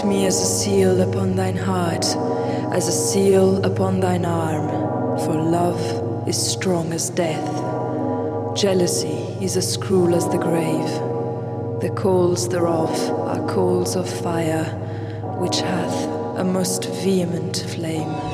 Set me as a seal upon thine heart, as a seal upon thine arm, for love is strong as death. Jealousy is as cruel as the grave. The coals thereof are coals of fire, which hath a most vehement flame.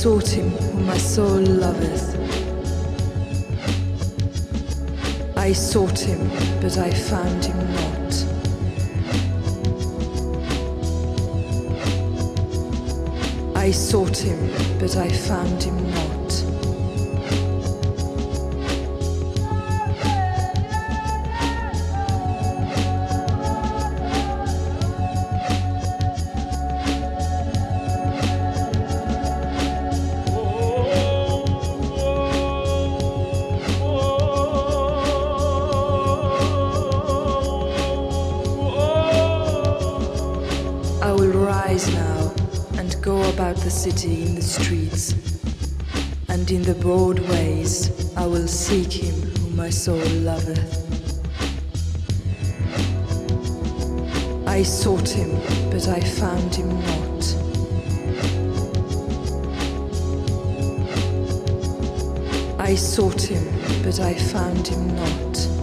I sought him whom my soul loveth. I sought him, but I found him not. I sought him, but I found him not. Soul loveth. I sought him, but I found him not. I sought him, but I found him not.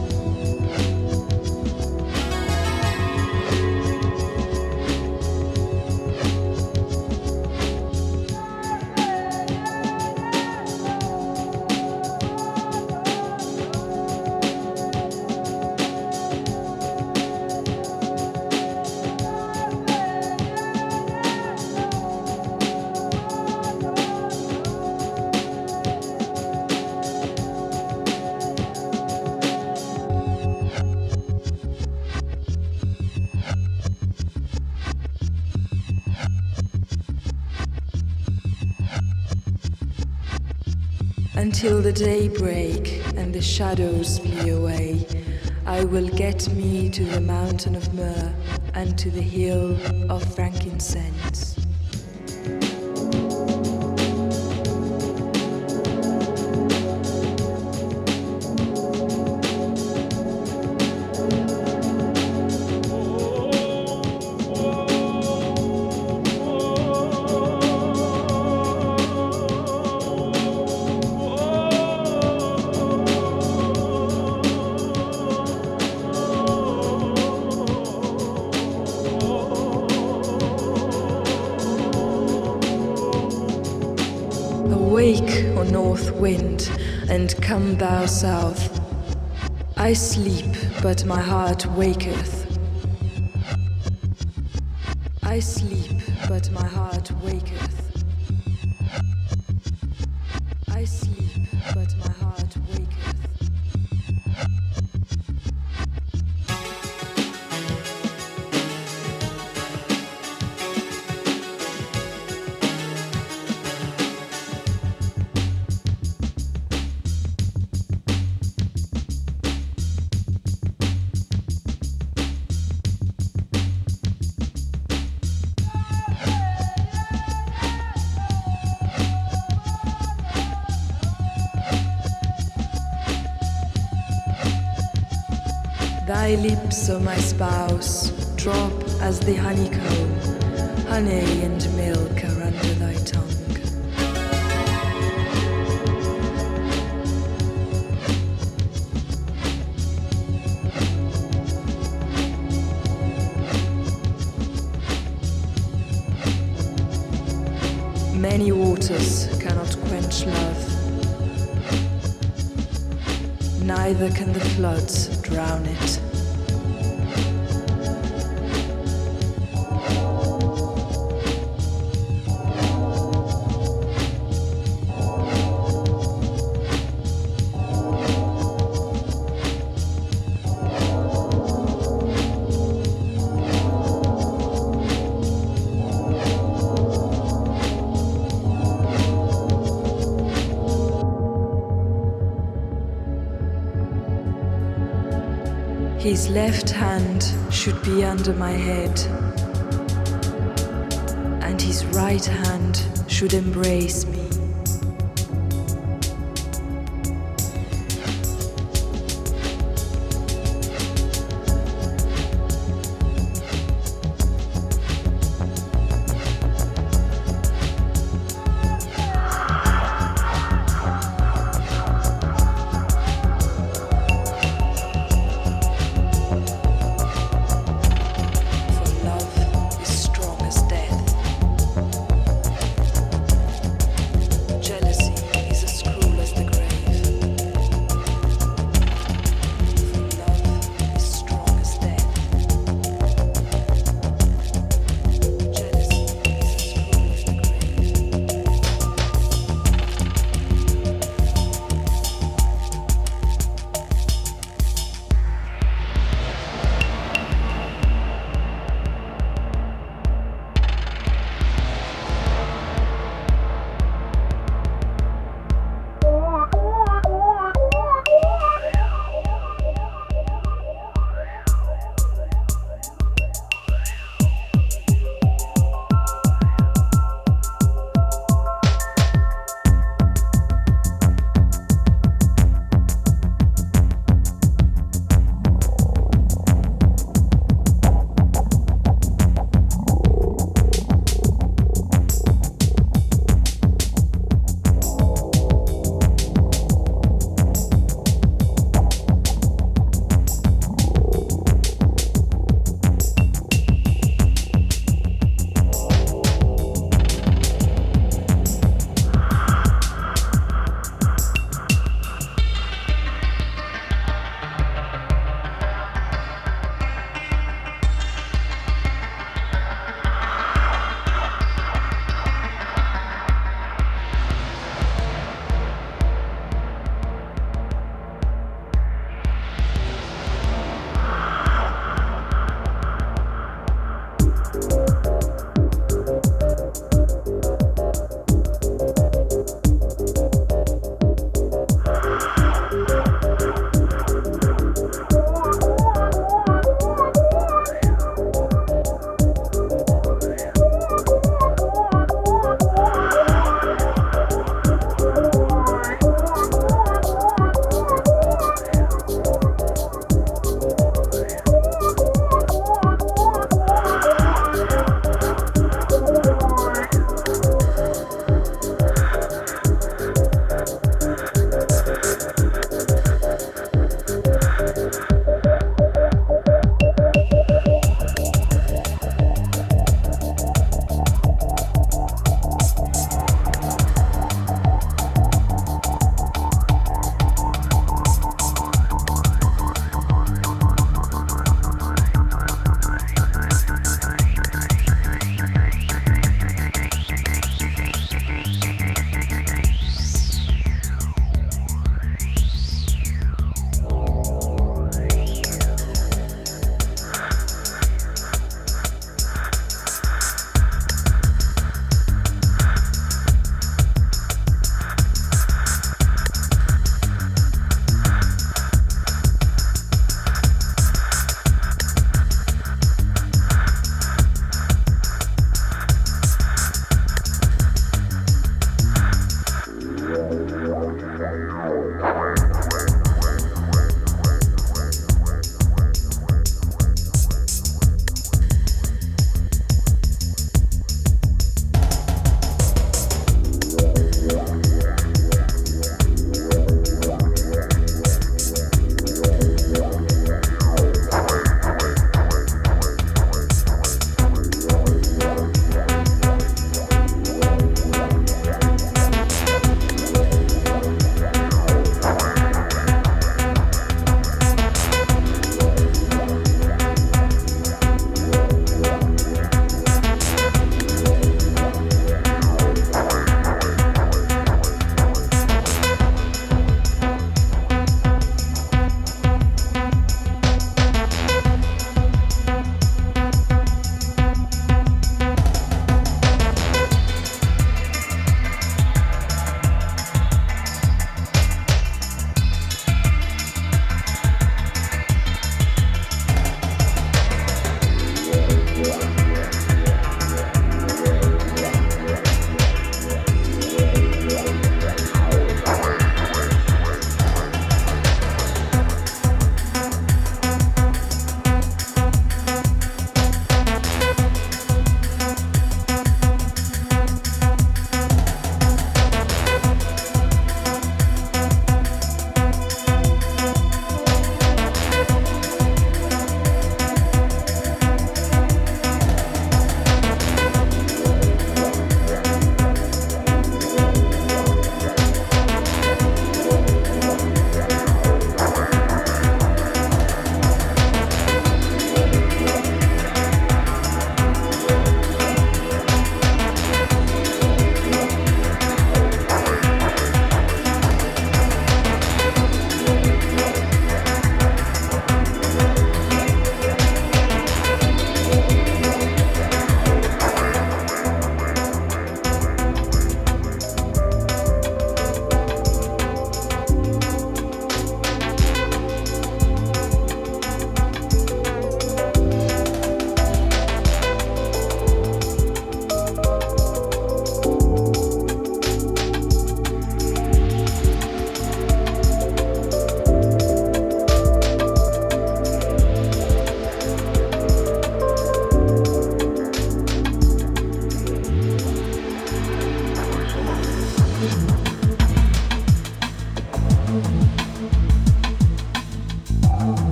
Until the day break and the shadows flee away, I will get me to the mountain of myrrh and to the hill of frankincense. Thou south. I sleep, but my heart waketh. I sleep, but my heart waketh. Lips, O my spouse, drop as the honeycomb, honey and milk are under thy tongue. Many waters cannot quench love, neither can the floods drown it. His left hand should be under my head, and his right hand should embrace me.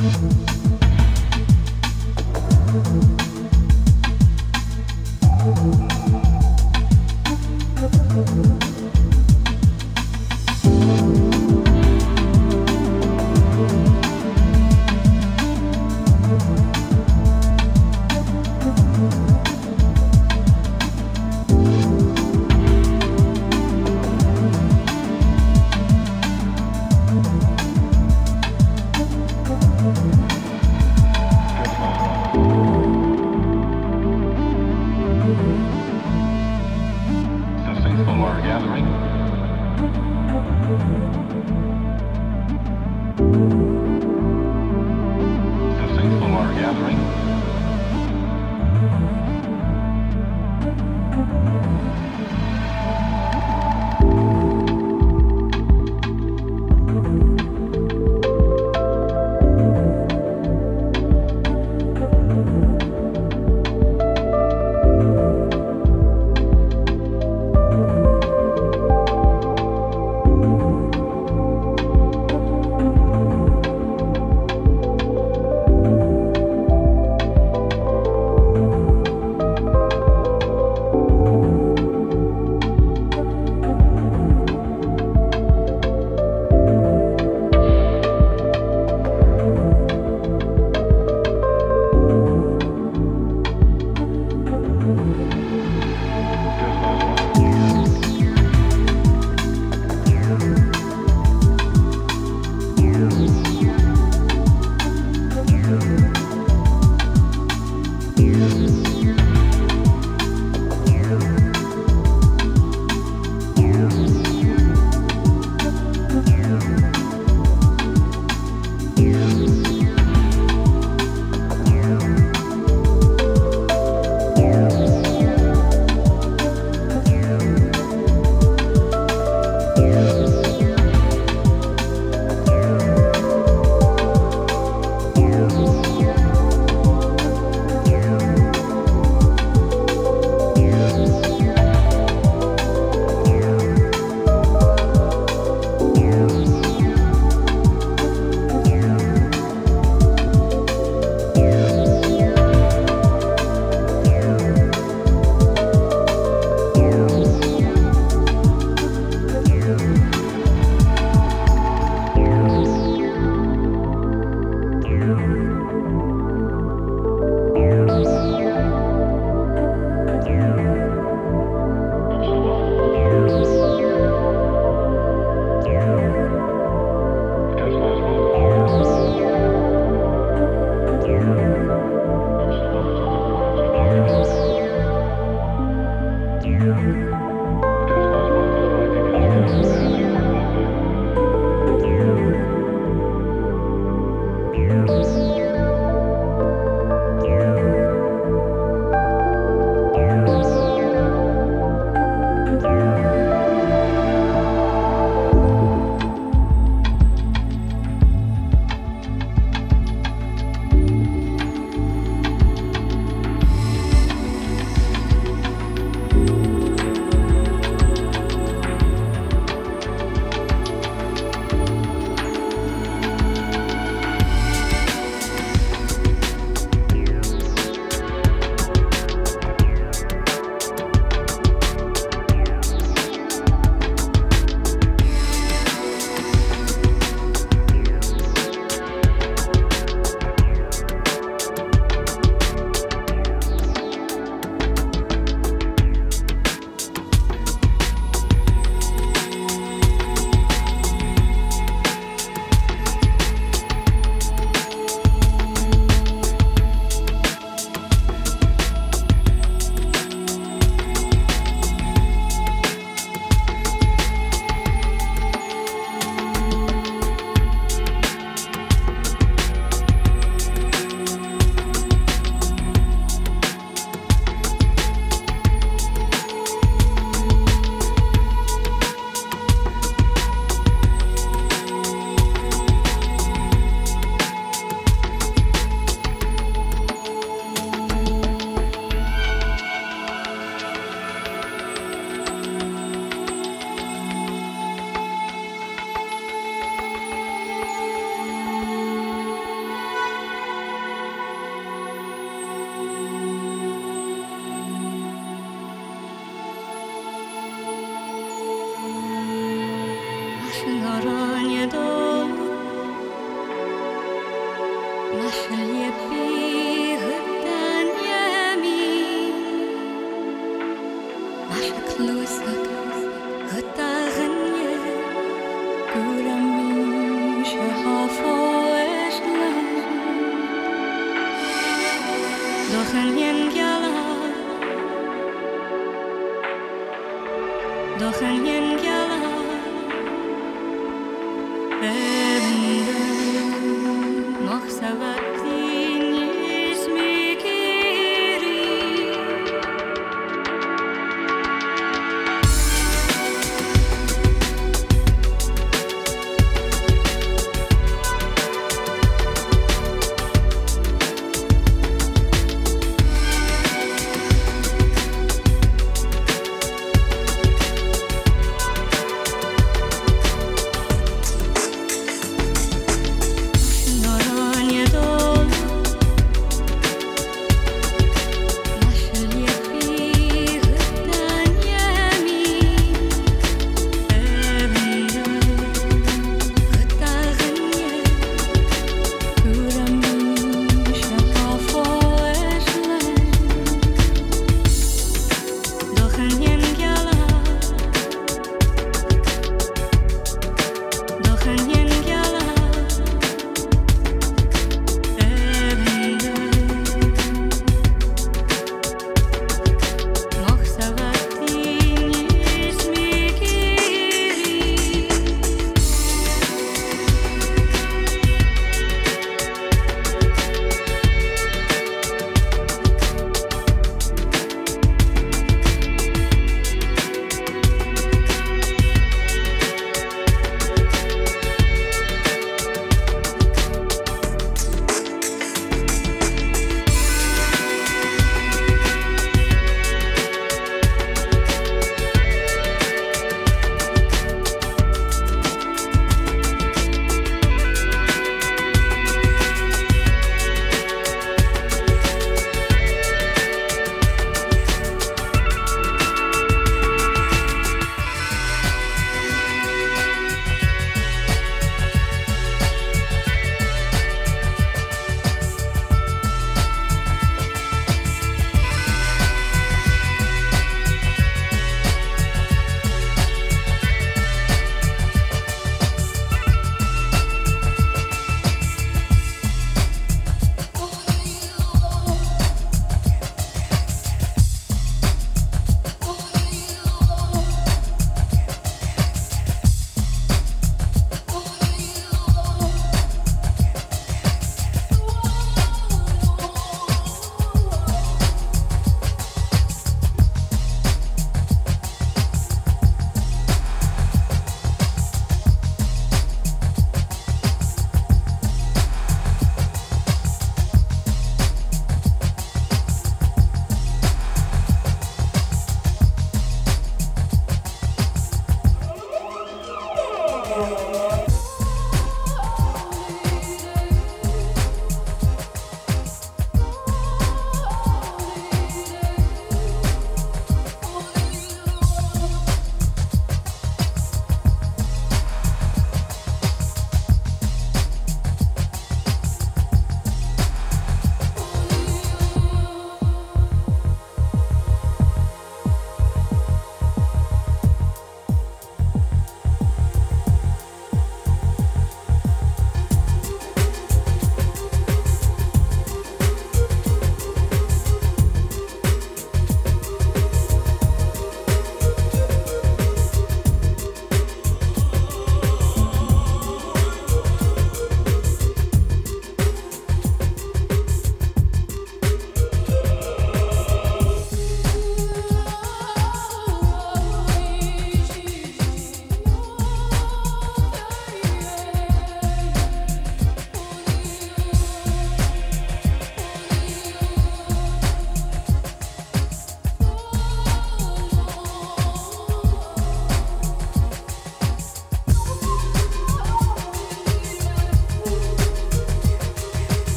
Mm-hmm.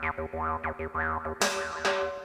Thank you.